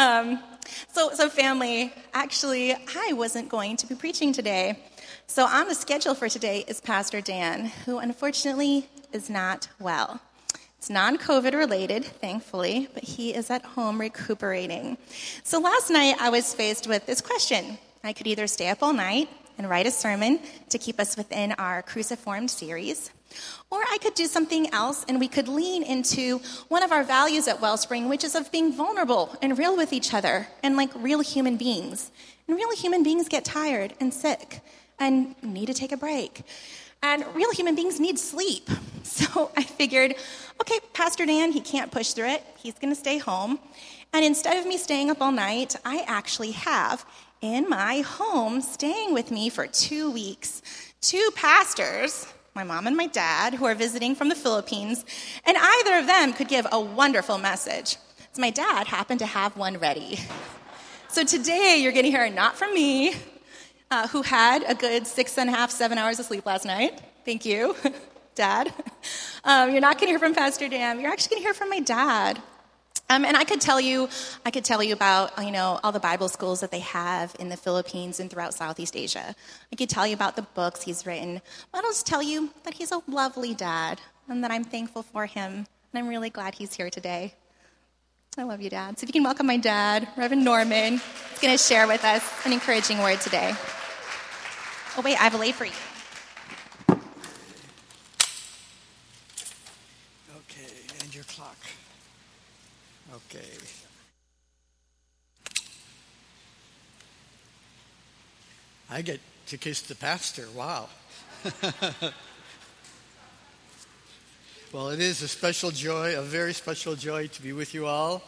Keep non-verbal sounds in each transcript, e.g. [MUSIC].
Um, so, so, family, actually, I wasn't going to be preaching today. So, on the schedule for today is Pastor Dan, who unfortunately is not well. It's non COVID related, thankfully, but he is at home recuperating. So, last night I was faced with this question I could either stay up all night and write a sermon to keep us within our cruciform series, or I could do something else and we could lean into one of our values at Wellspring, which is of being vulnerable and real with each other and like real human beings. And real human beings get tired and sick and need to take a break. And real human beings need sleep. [LAUGHS] So I figured, okay, Pastor Dan, he can't push through it. He's going to stay home. And instead of me staying up all night, I actually have in my home staying with me for two weeks two pastors, my mom and my dad, who are visiting from the Philippines, and either of them could give a wonderful message. So my dad happened to have one ready. So today you're going to hear not from me, uh, who had a good six and a half, seven hours of sleep last night. Thank you, [LAUGHS] Dad. Um, you're not going to hear from Pastor Dan. You're actually going to hear from my dad. Um, and I could tell you, I could tell you about you know all the Bible schools that they have in the Philippines and throughout Southeast Asia. I could tell you about the books he's written. But I'll just tell you that he's a lovely dad, and that I'm thankful for him, and I'm really glad he's here today. I love you, Dad. So if you can welcome my dad, Reverend Norman, he's going to share with us an encouraging word today. Oh wait, I have a lei for you. Okay. I get to kiss the pastor. Wow. [LAUGHS] well, it is a special joy, a very special joy to be with you all.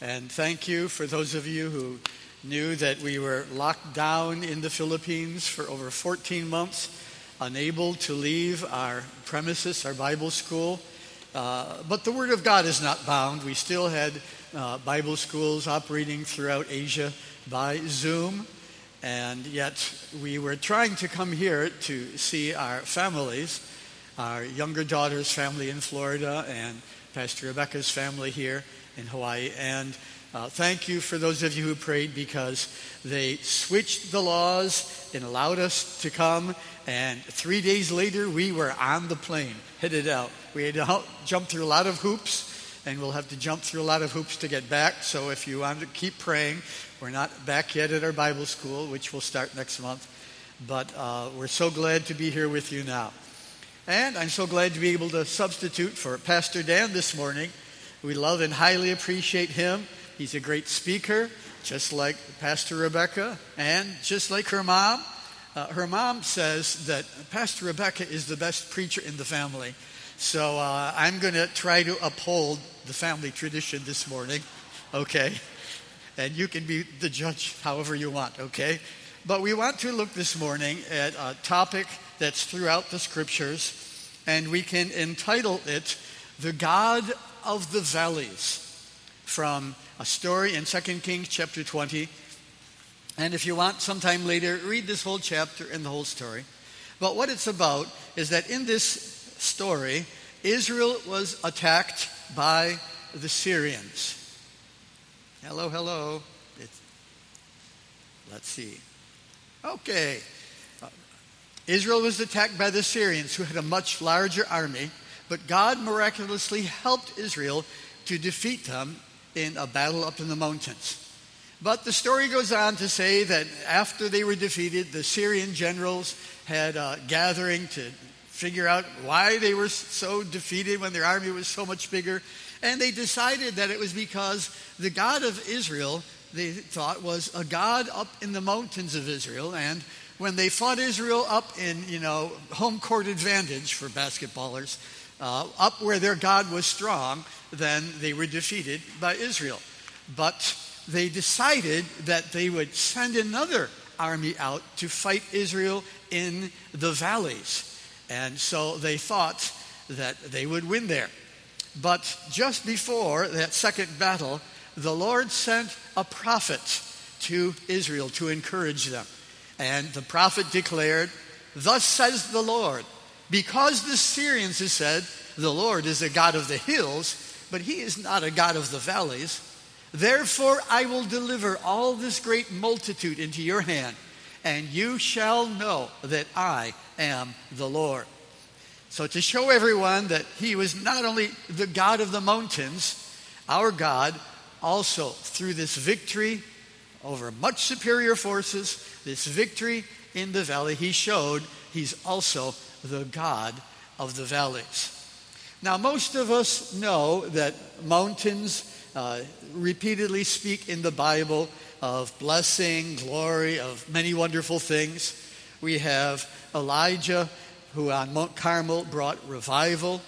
And thank you for those of you who knew that we were locked down in the Philippines for over 14 months, unable to leave our premises, our Bible school. Uh, but the Word of God is not bound. We still had uh, Bible schools operating throughout Asia by Zoom, and yet we were trying to come here to see our families, our younger daughter's family in Florida, and Pastor Rebecca's family here in Hawaii. And uh, thank you for those of you who prayed because they switched the laws and allowed us to come. And three days later, we were on the plane headed out. We had to jump through a lot of hoops, and we'll have to jump through a lot of hoops to get back. So if you want to keep praying, we're not back yet at our Bible school, which will start next month. But uh, we're so glad to be here with you now. And I'm so glad to be able to substitute for Pastor Dan this morning. We love and highly appreciate him. He's a great speaker, just like Pastor Rebecca, and just like her mom. Uh, her mom says that Pastor Rebecca is the best preacher in the family. So uh, I'm going to try to uphold the family tradition this morning, okay? And you can be the judge however you want, okay? But we want to look this morning at a topic that's throughout the scriptures, and we can entitle it The God of the Valleys from a story in 2 Kings chapter 20 and if you want sometime later, read this whole chapter and the whole story. But what it's about is that in this story, Israel was attacked by the Syrians. Hello, hello. It's, let's see. Okay. Israel was attacked by the Syrians, who had a much larger army, but God miraculously helped Israel to defeat them in a battle up in the mountains. But the story goes on to say that after they were defeated, the Syrian generals had a gathering to figure out why they were so defeated when their army was so much bigger. And they decided that it was because the God of Israel, they thought, was a God up in the mountains of Israel. And when they fought Israel up in, you know, home court advantage for basketballers, uh, up where their God was strong, then they were defeated by Israel. But they decided that they would send another army out to fight Israel in the valleys. And so they thought that they would win there. But just before that second battle, the Lord sent a prophet to Israel to encourage them. And the prophet declared, Thus says the Lord, because the Syrians have said, The Lord is a God of the hills, but he is not a God of the valleys. Therefore, I will deliver all this great multitude into your hand, and you shall know that I am the Lord. So, to show everyone that he was not only the God of the mountains, our God, also through this victory over much superior forces, this victory in the valley, he showed he's also the God of the valleys. Now, most of us know that mountains uh, repeatedly speak in the Bible of blessing, glory, of many wonderful things. We have Elijah, who on Mount Carmel brought revival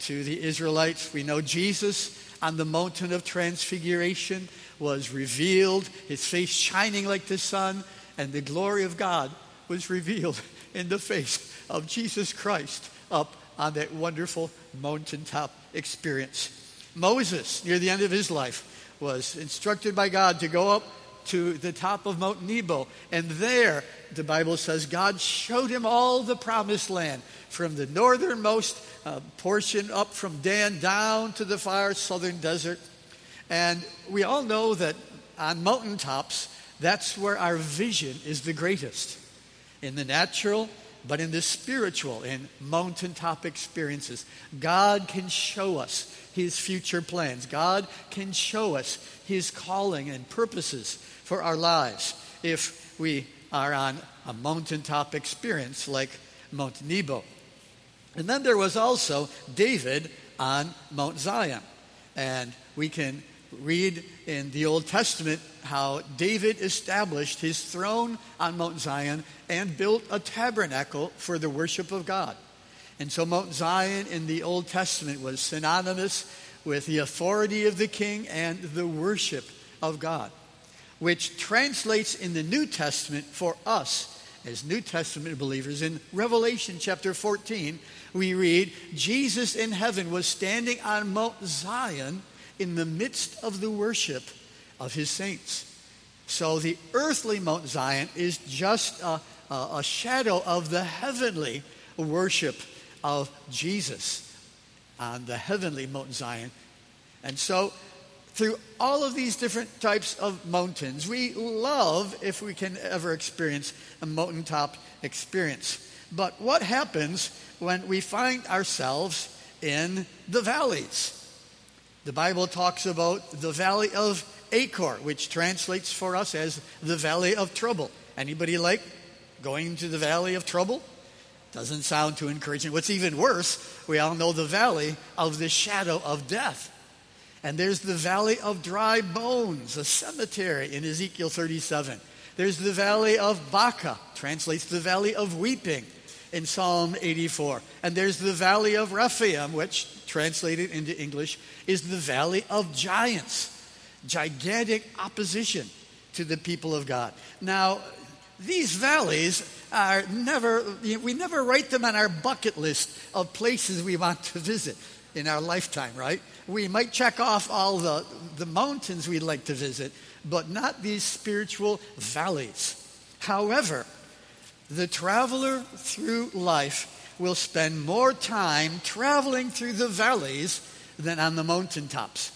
to the Israelites. We know Jesus on the mountain of transfiguration was revealed, his face shining like the sun, and the glory of God was revealed [LAUGHS] in the face of Jesus Christ up on that wonderful mountaintop experience. Moses, near the end of his life, was instructed by God to go up to the top of Mount Nebo. And there, the Bible says, God showed him all the promised land from the northernmost uh, portion up from Dan down to the far southern desert. And we all know that on mountaintops, that's where our vision is the greatest. In the natural, but in the spiritual, in mountaintop experiences, God can show us his future plans. God can show us his calling and purposes for our lives if we are on a mountaintop experience like Mount Nebo. And then there was also David on Mount Zion. And we can read in the Old Testament how David established his throne on Mount Zion and built a tabernacle for the worship of God. And so Mount Zion in the Old Testament was synonymous with the authority of the king and the worship of God, which translates in the New Testament for us as New Testament believers. In Revelation chapter 14, we read, Jesus in heaven was standing on Mount Zion in the midst of the worship of his saints. So the earthly Mount Zion is just a, a, shadow of the heavenly worship of Jesus on the heavenly Mount Zion. And so, through all of these different types of mountains, we love if we can ever experience a mountaintop experience. But what happens when we find ourselves in the valleys? The Bible talks about the valley of Achor, which translates for us as the valley of trouble. Anybody like going to the valley of trouble? Doesn't sound too encouraging. What's even worse, we all know the valley of the shadow of death. And there's the valley of dry bones, a cemetery in Ezekiel 37. There's the valley of Baca, translates the valley of weeping in Psalm 84. And there's the valley of Rephaim, which translated into English, is the valley of giants, gigantic opposition to the people of God. Now, these valleys are never, we never write them on our bucket list of places we want to visit in our lifetime, right? We might check off all the, the mountains we'd like to visit, but not these spiritual valleys. However, the traveler through life will spend more time traveling through the valleys than on the mountaintops.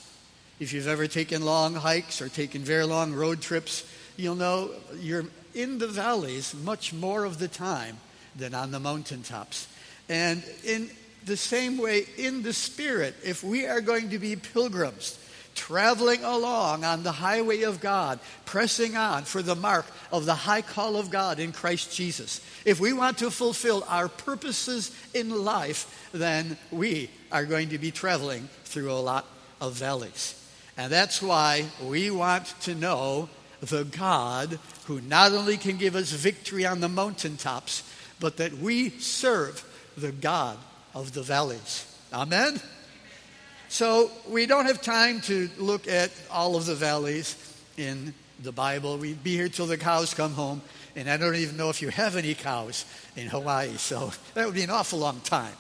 If you've ever taken long hikes or taken very long road trips, you'll know you're in the valleys much more of the time than on the mountaintops. And in the same way, in the Spirit, if we are going to be pilgrims, traveling along on the highway of God, pressing on for the mark of the high call of God in Christ Jesus. If we want to fulfill our purposes in life, then we are going to be traveling through a lot of valleys. And that's why we want to know the God who not only can give us victory on the mountaintops, but that we serve the God of the valleys. Amen? So we don't have time to look at all of the valleys in the Bible. We'd be here till the cows come home, and I don't even know if you have any cows in Hawaii, so [LAUGHS] that would be an awful long time.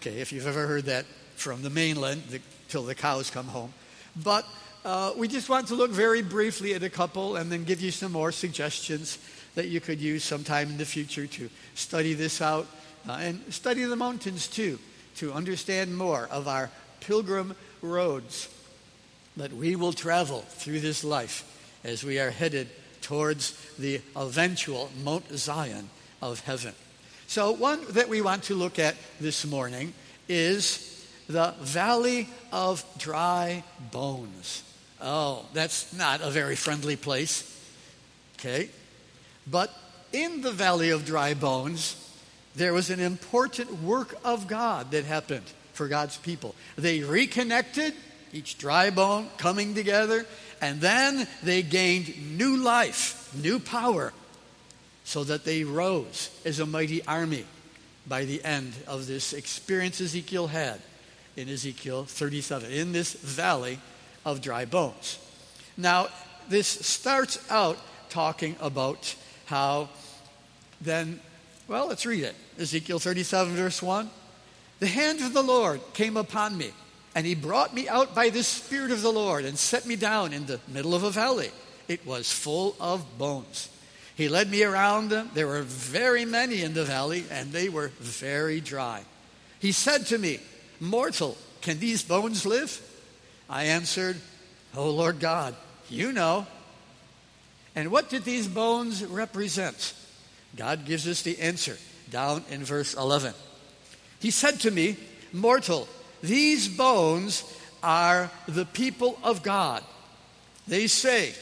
Okay, if you've ever heard that from the mainland the, till the cows come home. But uh, we just want to look very briefly at a couple and then give you some more suggestions that you could use sometime in the future to study this out uh, and study the mountains too, to understand more of our pilgrim roads. that we will travel through this life as we are headed towards the eventual Mount Zion of heaven. So, one that we want to look at this morning is the Valley of Dry Bones. Oh, that's not a very friendly place. Okay? But in the Valley of Dry Bones, there was an important work of God that happened for God's people. They reconnected, each dry bone coming together, and then they gained new life, new power, so that they rose as a mighty army by the end of this experience Ezekiel had in Ezekiel 37, in this valley of dry bones. Now, this starts out talking about how then, well, let's read it. Ezekiel 37, verse 1. The hand of the Lord came upon me, and he brought me out by the Spirit of the Lord and set me down in the middle of a valley. It was full of bones. He led me around them. There were very many in the valley, and they were very dry. He said to me, Mortal, can these bones live? I answered, Oh Lord God, you know. And what did these bones represent? God gives us the answer down in verse 11. He said to me, Mortal, these bones are the people of God. They say,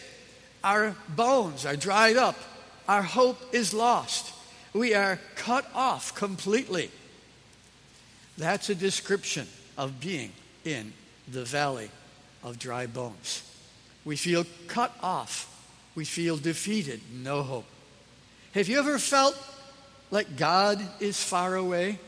Our bones are dried up, our hope is lost, we are cut off completely. That's a description of being in the valley of dry bones. We feel cut off. We feel defeated, no hope. Have you ever felt like God is far away?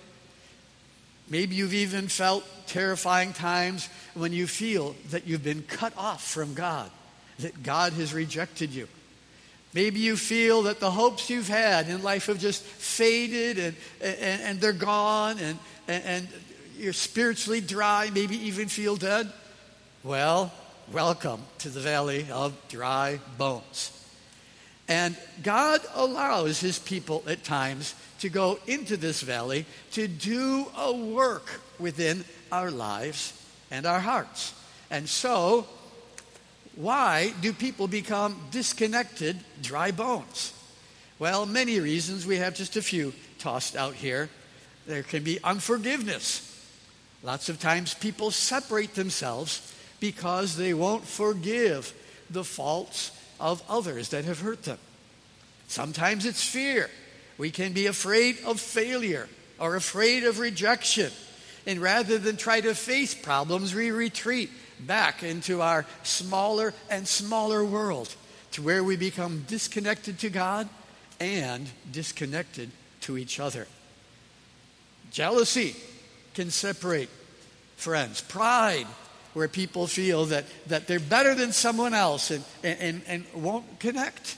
Maybe you've even felt terrifying times when you feel that you've been cut off from God, that God has rejected you. Maybe you feel that the hopes you've had in life have just faded and, and, and they're gone and, and you're spiritually dry, maybe even feel dead. Well, welcome to the valley of dry bones. And God allows his people at times to go into this valley to do a work within our lives and our hearts. And so, why do people become disconnected, dry bones? Well, many reasons. We have just a few tossed out here. There can be unforgiveness. Lots of times people separate themselves because they won't forgive the faults of others that have hurt them. Sometimes it's fear. We can be afraid of failure or afraid of rejection. And rather than try to face problems, we retreat back into our smaller and smaller world to where we become disconnected to God and disconnected to each other. Jealousy can separate friends. Pride where people feel that, that they're better than someone else and, and, and won't connect.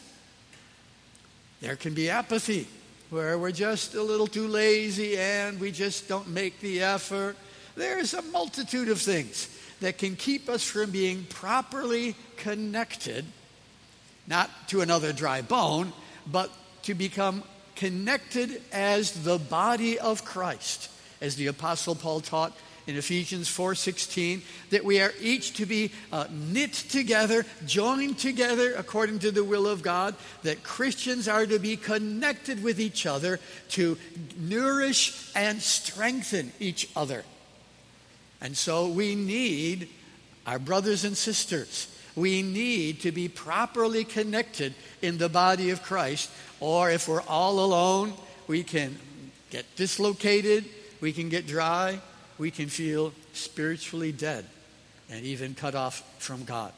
There can be apathy, where we're just a little too lazy and we just don't make the effort. There's a multitude of things that can keep us from being properly connected, not to another dry bone, but to become connected as the body of Christ, as the Apostle Paul taught in Ephesians 4:16 that we are each to be uh, knit together, joined together according to the will of God, that Christians are to be connected with each other to nourish and strengthen each other. And so we need our brothers and sisters. We need to be properly connected in the body of Christ, or if we're all alone, we can get dislocated, we can get dry, we can feel spiritually dead and even cut off from God.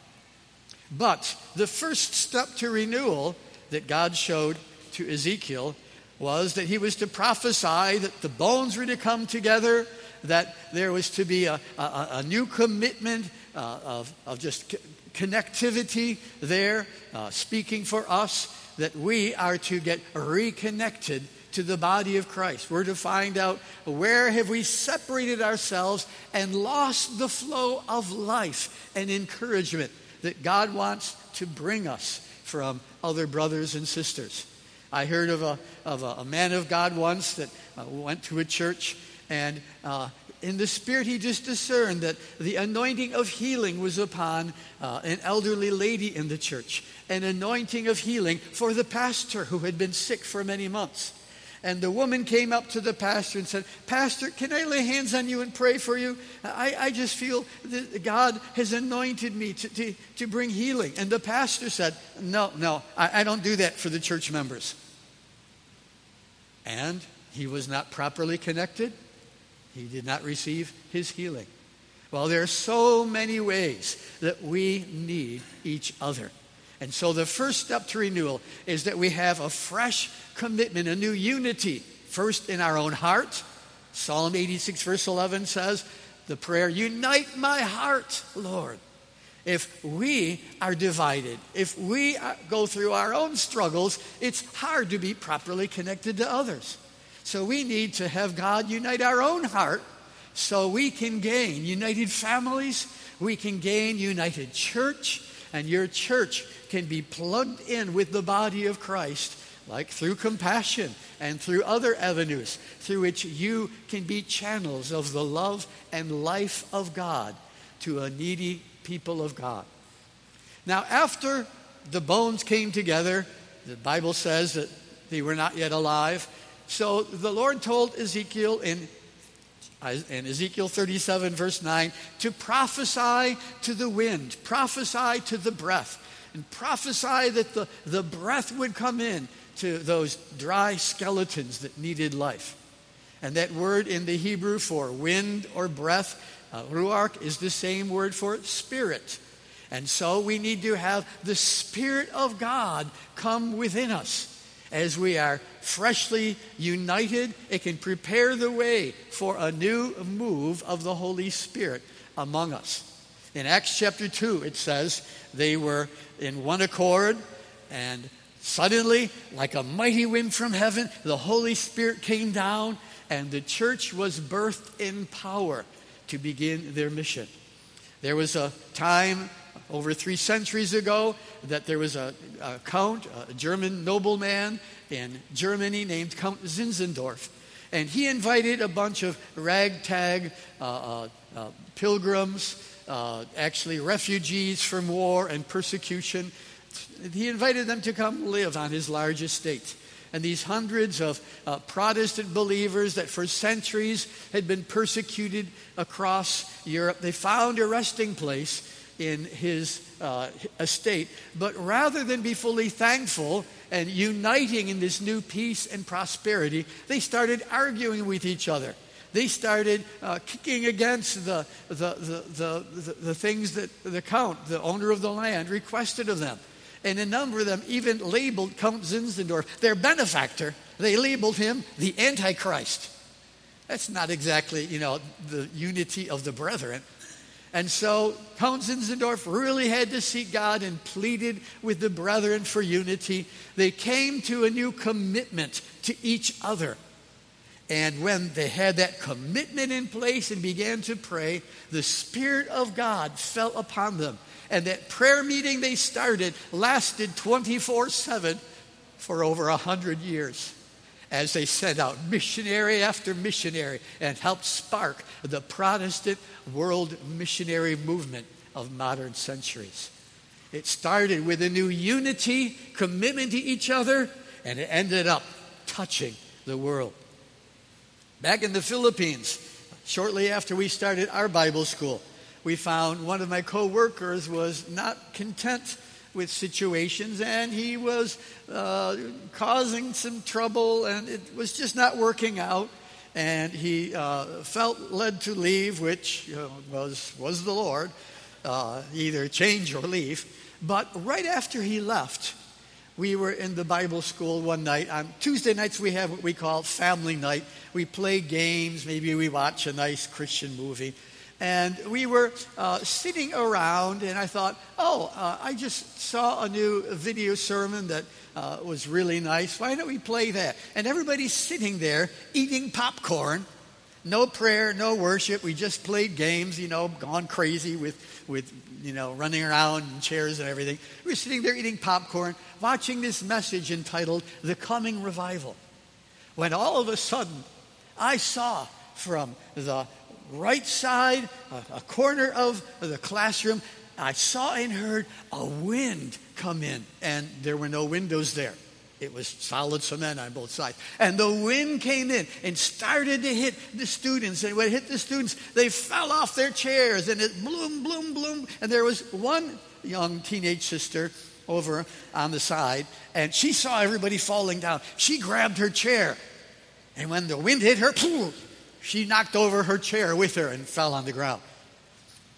But the first step to renewal that God showed to Ezekiel was that he was to prophesy that the bones were to come together, that there was to be a, a, a new commitment uh, of, of just connectivity there, uh, speaking for us, that we are to get reconnected to the body of Christ. We're to find out where have we separated ourselves and lost the flow of life and encouragement that God wants to bring us from other brothers and sisters. I heard of a, of a, a man of God once that uh, went to a church and uh, in the Spirit, he just discerned that the anointing of healing was upon uh, an elderly lady in the church, an anointing of healing for the pastor who had been sick for many months. And the woman came up to the pastor and said, Pastor, can I lay hands on you and pray for you? I, I just feel that God has anointed me to, to, to bring healing. And the pastor said, No, no, I, I don't do that for the church members. And he was not properly connected. He did not receive his healing. Well, there are so many ways that we need each other. And so the first step to renewal is that we have a fresh commitment, a new unity, first in our own heart. Psalm 86, verse 11 says, the prayer, Unite my heart, Lord. If we are divided, if we go through our own struggles, it's hard to be properly connected to others. So we need to have God unite our own heart so we can gain united families, we can gain united church, and your church can be plugged in with the body of Christ, like through compassion and through other avenues through which you can be channels of the love and life of God to a needy people of God. Now, after the bones came together, the Bible says that they were not yet alive. So the Lord told Ezekiel in, in Ezekiel 37, verse 9, to prophesy to the wind, prophesy to the breath and prophesy that the, the breath would come in to those dry skeletons that needed life. And that word in the Hebrew for wind or breath, uh, ruach, is the same word for spirit. And so we need to have the Spirit of God come within us. As we are freshly united, it can prepare the way for a new move of the Holy Spirit among us. In Acts chapter 2, it says they were in one accord, and suddenly, like a mighty wind from heaven, the Holy Spirit came down, and the church was birthed in power to begin their mission. There was a time over three centuries ago that there was a, a count, a German nobleman in Germany named Count Zinzendorf. And he invited a bunch of ragtag uh, uh, uh, pilgrims uh, actually refugees from war and persecution. He invited them to come live on his large estate. And these hundreds of uh, Protestant believers that for centuries had been persecuted across Europe, they found a resting place in his uh, estate. But rather than be fully thankful and uniting in this new peace and prosperity, they started arguing with each other they started uh, kicking against the, the, the, the, the things that the Count, the owner of the land, requested of them. And a number of them even labeled Count Zinzendorf their benefactor. They labeled him the Antichrist. That's not exactly, you know, the unity of the brethren. And so Count Zinzendorf really had to seek God and pleaded with the brethren for unity. They came to a new commitment to each other. And when they had that commitment in place and began to pray, the Spirit of God fell upon them. And that prayer meeting they started lasted 24 7 for over 100 years as they sent out missionary after missionary and helped spark the Protestant world missionary movement of modern centuries. It started with a new unity, commitment to each other, and it ended up touching the world. Back in the Philippines, shortly after we started our Bible school, we found one of my co-workers was not content with situations and he was uh, causing some trouble and it was just not working out and he uh, felt led to leave which you know, was, was the lord uh, either change or leave but right after he left we were in the Bible school one night. On Tuesday nights, we have what we call family night. We play games, maybe we watch a nice Christian movie. And we were uh, sitting around, and I thought, oh, uh, I just saw a new video sermon that uh, was really nice. Why don't we play that? And everybody's sitting there eating popcorn. No prayer, no worship. We just played games, you know, gone crazy with, with you know, running around in chairs and everything. We were sitting there eating popcorn, watching this message entitled The Coming Revival. When all of a sudden, I saw from the right side, a, a corner of the classroom, I saw and heard a wind come in, and there were no windows there. It was solid cement on both sides. And the wind came in and started to hit the students. And when it hit the students, they fell off their chairs and it bloom, bloom, bloom. And there was one young teenage sister over on the side, and she saw everybody falling down. She grabbed her chair. And when the wind hit her, she knocked over her chair with her and fell on the ground.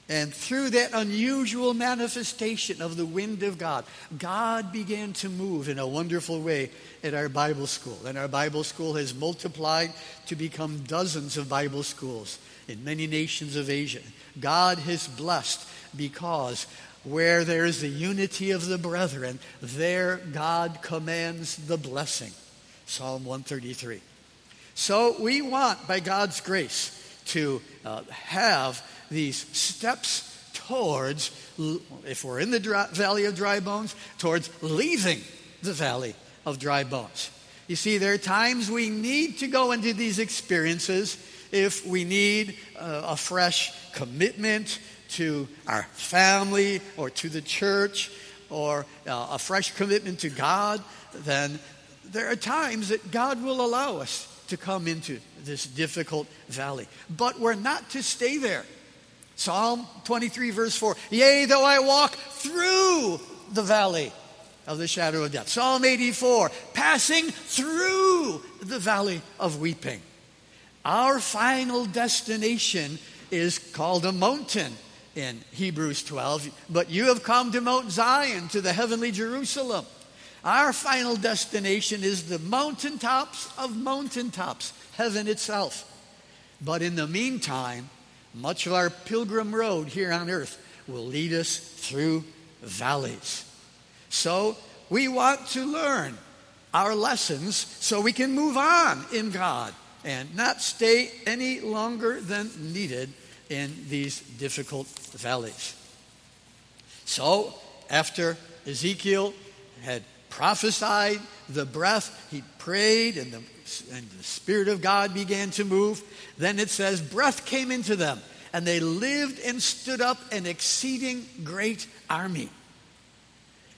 And through that unusual manifestation of the wind of God, God began to move in a wonderful way at our Bible school. And our Bible school has multiplied to become dozens of Bible schools in many nations of Asia. God has blessed because where there is the unity of the brethren, there God commands the blessing. Psalm 133. So we want, by God's grace, to uh, have these steps towards, if we're in the dry, valley of dry bones, towards leaving the valley of dry bones. You see, there are times we need to go into these experiences if we need uh, a fresh commitment to our family or to the church or uh, a fresh commitment to God, then there are times that God will allow us to come into this difficult valley. But we're not to stay there. Psalm 23, verse 4 Yea, though I walk through the valley of the shadow of death. Psalm 84, passing through the valley of weeping. Our final destination is called a mountain in Hebrews 12, but you have come to Mount Zion, to the heavenly Jerusalem. Our final destination is the mountaintops of mountaintops, heaven itself. But in the meantime, much of our pilgrim road here on earth will lead us through valleys. So we want to learn our lessons so we can move on in God and not stay any longer than needed in these difficult valleys. So, after Ezekiel had prophesied the breath, he prayed, and the and the Spirit of God began to move. Then it says, breath came into them, and they lived and stood up an exceeding great army.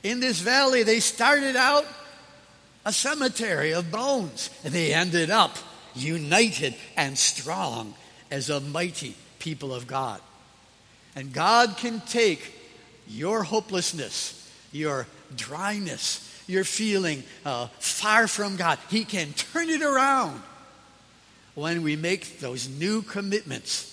In this valley, they started out a cemetery of bones, and they ended up united and strong as a mighty people of God. And God can take your hopelessness, your dryness, you're feeling uh, far from God, He can turn it around when we make those new commitments.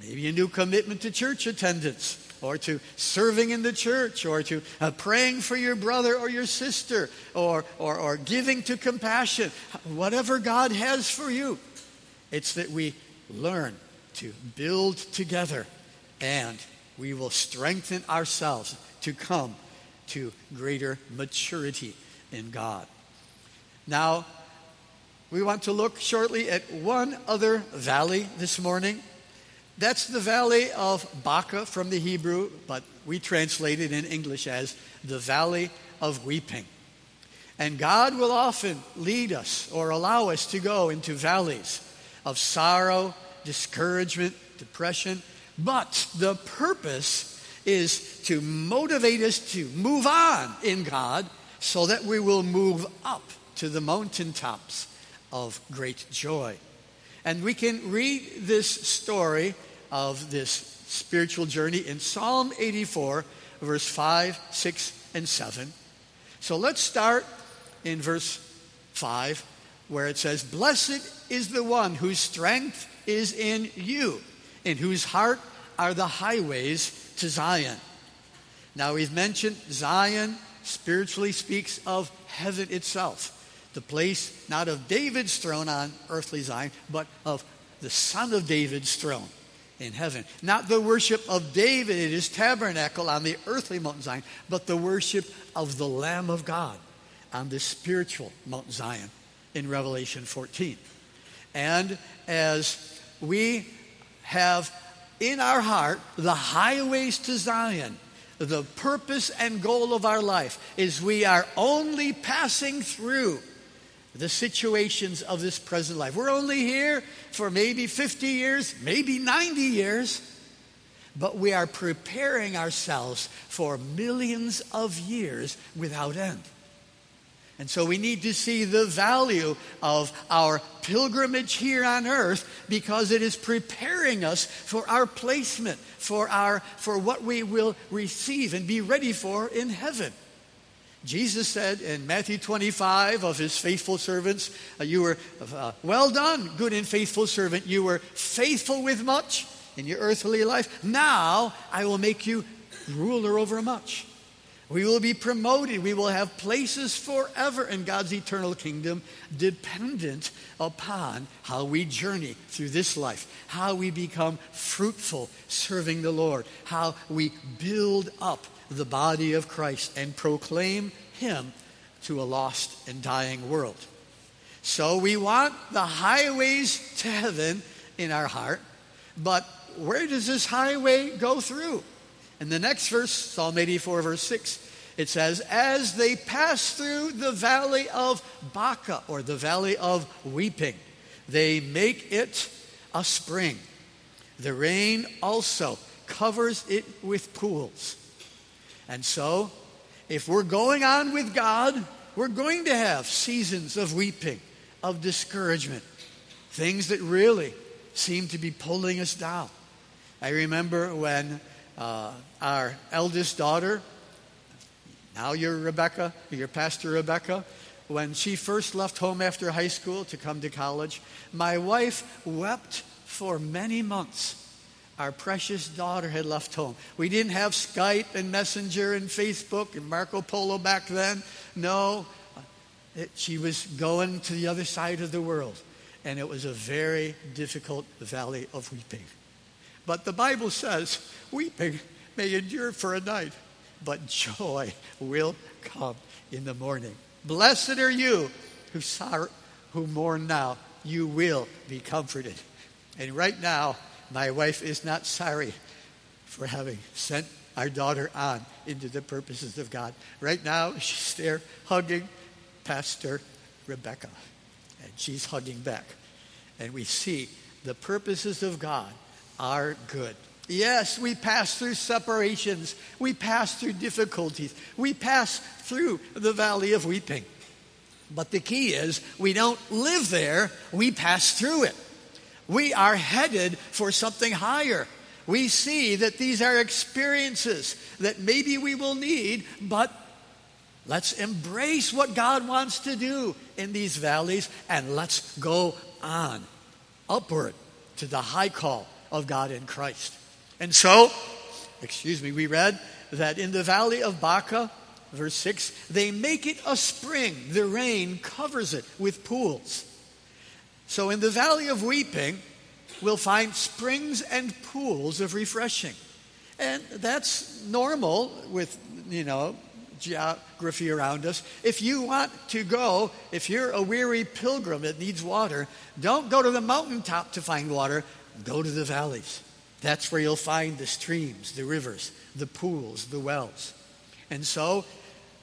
Maybe a new commitment to church attendance, or to serving in the church, or to uh, praying for your brother or your sister, or, or, or giving to compassion. Whatever God has for you, it's that we learn to build together and we will strengthen ourselves to come to greater maturity in God. Now, we want to look shortly at one other valley this morning. That's the valley of Baca from the Hebrew, but we translate it in English as the valley of weeping. And God will often lead us or allow us to go into valleys of sorrow, discouragement, depression. But the purpose is to motivate us to move on in God so that we will move up to the mountaintops of great joy. And we can read this story of this spiritual journey in Psalm 84, verse 5, 6, and 7. So let's start in verse 5, where it says, Blessed is the one whose strength is in you, in whose heart are the highways to Zion. Now, we've mentioned Zion spiritually speaks of heaven itself, the place not of David's throne on earthly Zion, but of the Son of David's throne in heaven. Not the worship of David in his tabernacle on the earthly Mount Zion, but the worship of the Lamb of God on the spiritual Mount Zion in Revelation 14. And as we have in our heart the highways to Zion, the purpose and goal of our life is we are only passing through the situations of this present life. We're only here for maybe 50 years, maybe 90 years, but we are preparing ourselves for millions of years without end. And so we need to see the value of our pilgrimage here on earth because it is preparing us for our placement, for, our, for what we will receive and be ready for in heaven. Jesus said in Matthew 25 of his faithful servants, uh, You were uh, well done, good and faithful servant. You were faithful with much in your earthly life. Now I will make you ruler over much. We will be promoted. We will have places forever in God's eternal kingdom, dependent upon how we journey through this life, how we become fruitful serving the Lord, how we build up the body of Christ and proclaim Him to a lost and dying world. So we want the highways to heaven in our heart, but where does this highway go through? In the next verse, Psalm 84, verse 6, it says, As they pass through the valley of Baca, or the valley of weeping, they make it a spring. The rain also covers it with pools. And so, if we're going on with God, we're going to have seasons of weeping, of discouragement, things that really seem to be pulling us down. I remember when uh, our eldest daughter, now you're Rebecca, you're Pastor Rebecca, when she first left home after high school to come to college, my wife wept for many months. Our precious daughter had left home. We didn't have Skype and Messenger and Facebook and Marco Polo back then. No, it, she was going to the other side of the world. And it was a very difficult valley of weeping. But the Bible says, weeping may endure for a night, but joy will come in the morning. Blessed are you who, sorrow, who mourn now. You will be comforted. And right now, my wife is not sorry for having sent our daughter on into the purposes of God. Right now, she's there hugging Pastor Rebecca, and she's hugging back. And we see the purposes of God are good. Yes, we pass through separations. We pass through difficulties. We pass through the valley of weeping. But the key is we don't live there, we pass through it. We are headed for something higher. We see that these are experiences that maybe we will need, but let's embrace what God wants to do in these valleys and let's go on upward to the high call of God in Christ. And so, excuse me, we read that in the valley of Baca, verse 6, they make it a spring. The rain covers it with pools. So in the valley of weeping, we'll find springs and pools of refreshing. And that's normal with, you know, geography around us. If you want to go, if you're a weary pilgrim that needs water, don't go to the mountaintop to find water. Go to the valleys. That's where you'll find the streams, the rivers, the pools, the wells. And so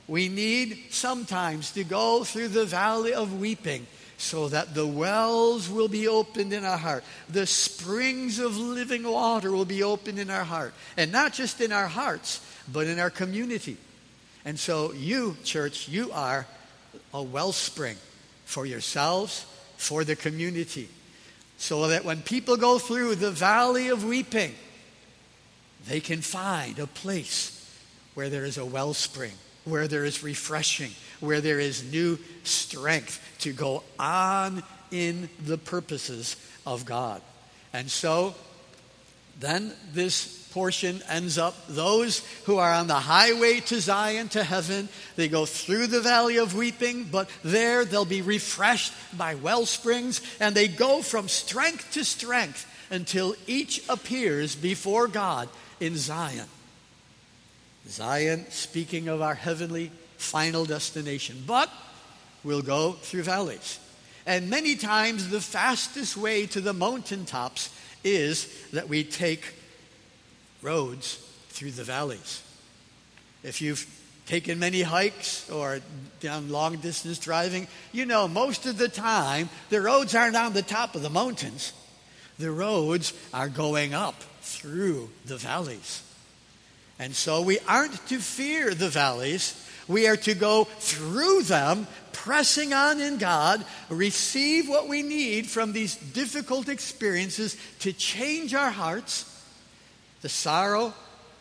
we need sometimes to go through the valley of weeping so that the wells will be opened in our heart. The springs of living water will be opened in our heart. And not just in our hearts, but in our community. And so you, church, you are a wellspring for yourselves, for the community so that when people go through the valley of weeping, they can find a place where there is a wellspring, where there is refreshing, where there is new strength to go on in the purposes of God. And so, then this portion ends up those who are on the highway to Zion, to heaven. They go through the valley of weeping, but there they'll be refreshed by well springs, and they go from strength to strength until each appears before God in Zion. Zion, speaking of our heavenly final destination. But we'll go through valleys. And many times the fastest way to the mountaintops is that we take roads through the valleys. If you've taken many hikes or done long distance driving, you know most of the time the roads aren't on the top of the mountains. The roads are going up through the valleys. And so we aren't to fear the valleys. We are to go through them, pressing on in God, receive what we need from these difficult experiences to change our hearts. The sorrow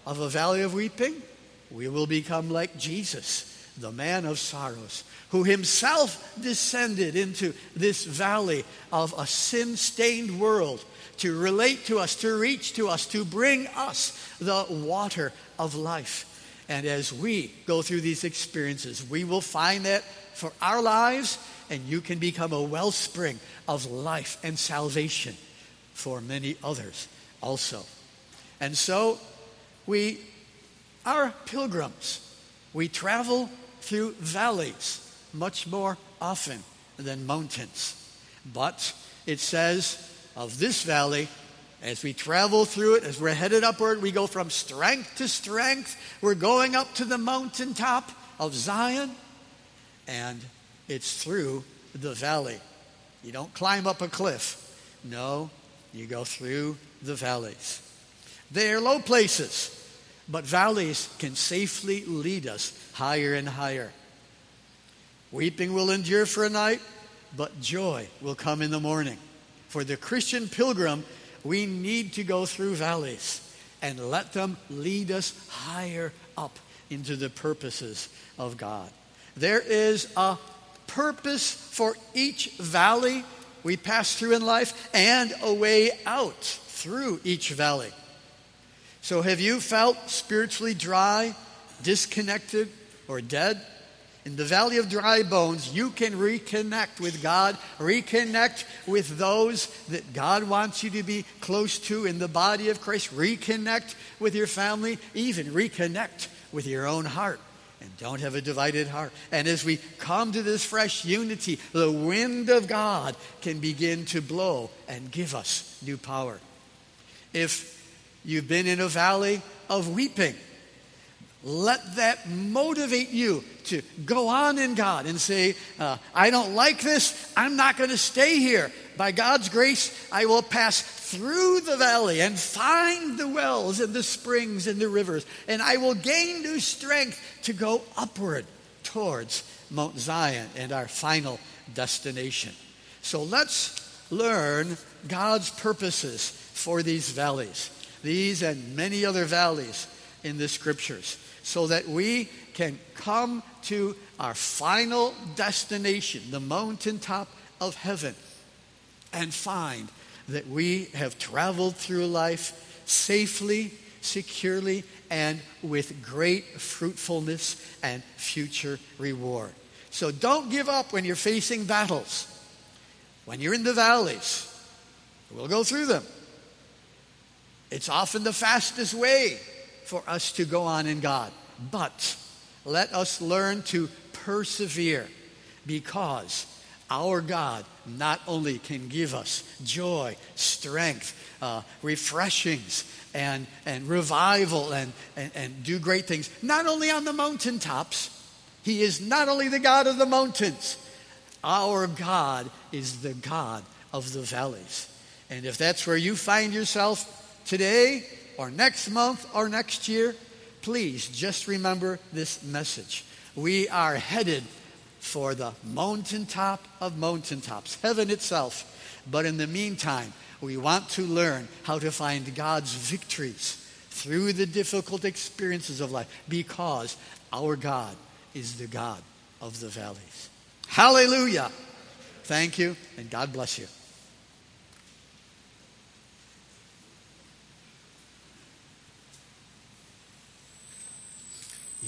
of a valley of weeping we will become like Jesus, the man of sorrows, who himself descended into this valley of a sin stained world to relate to us, to reach to us, to bring us the water of life. And as we go through these experiences, we will find that for our lives, and you can become a wellspring of life and salvation for many others also. And so we are pilgrims. We travel through valleys much more often than mountains. But it says of this valley, as we travel through it, as we're headed upward, we go from strength to strength. We're going up to the mountaintop of Zion, and it's through the valley. You don't climb up a cliff. No, you go through the valleys. They are low places. But valleys can safely lead us higher and higher. Weeping will endure for a night, but joy will come in the morning. For the Christian pilgrim, we need to go through valleys and let them lead us higher up into the purposes of God. There is a purpose for each valley we pass through in life and a way out through each valley. So, have you felt spiritually dry, disconnected, or dead? In the valley of dry bones, you can reconnect with God, reconnect with those that God wants you to be close to in the body of Christ, reconnect with your family, even reconnect with your own heart. And don't have a divided heart. And as we come to this fresh unity, the wind of God can begin to blow and give us new power. If You've been in a valley of weeping. Let that motivate you to go on in God and say, uh, I don't like this. I'm not going to stay here. By God's grace, I will pass through the valley and find the wells and the springs and the rivers, and I will gain new strength to go upward towards Mount Zion and our final destination. So let's learn God's purposes for these valleys these and many other valleys in the scriptures so that we can come to our final destination, the mountaintop of heaven, and find that we have traveled through life safely, securely, and with great fruitfulness and future reward. So don't give up when you're facing battles. When you're in the valleys, we'll go through them. It's often the fastest way for us to go on in God. But let us learn to persevere because our God not only can give us joy, strength, uh, refreshings, and, and revival, and, and, and do great things, not only on the mountaintops, He is not only the God of the mountains, our God is the God of the valleys. And if that's where you find yourself, today or next month or next year, please just remember this message. We are headed for the mountaintop of mountaintops, heaven itself. But in the meantime, we want to learn how to find God's victories through the difficult experiences of life because our God is the God of the valleys. Hallelujah. Thank you, and God bless you.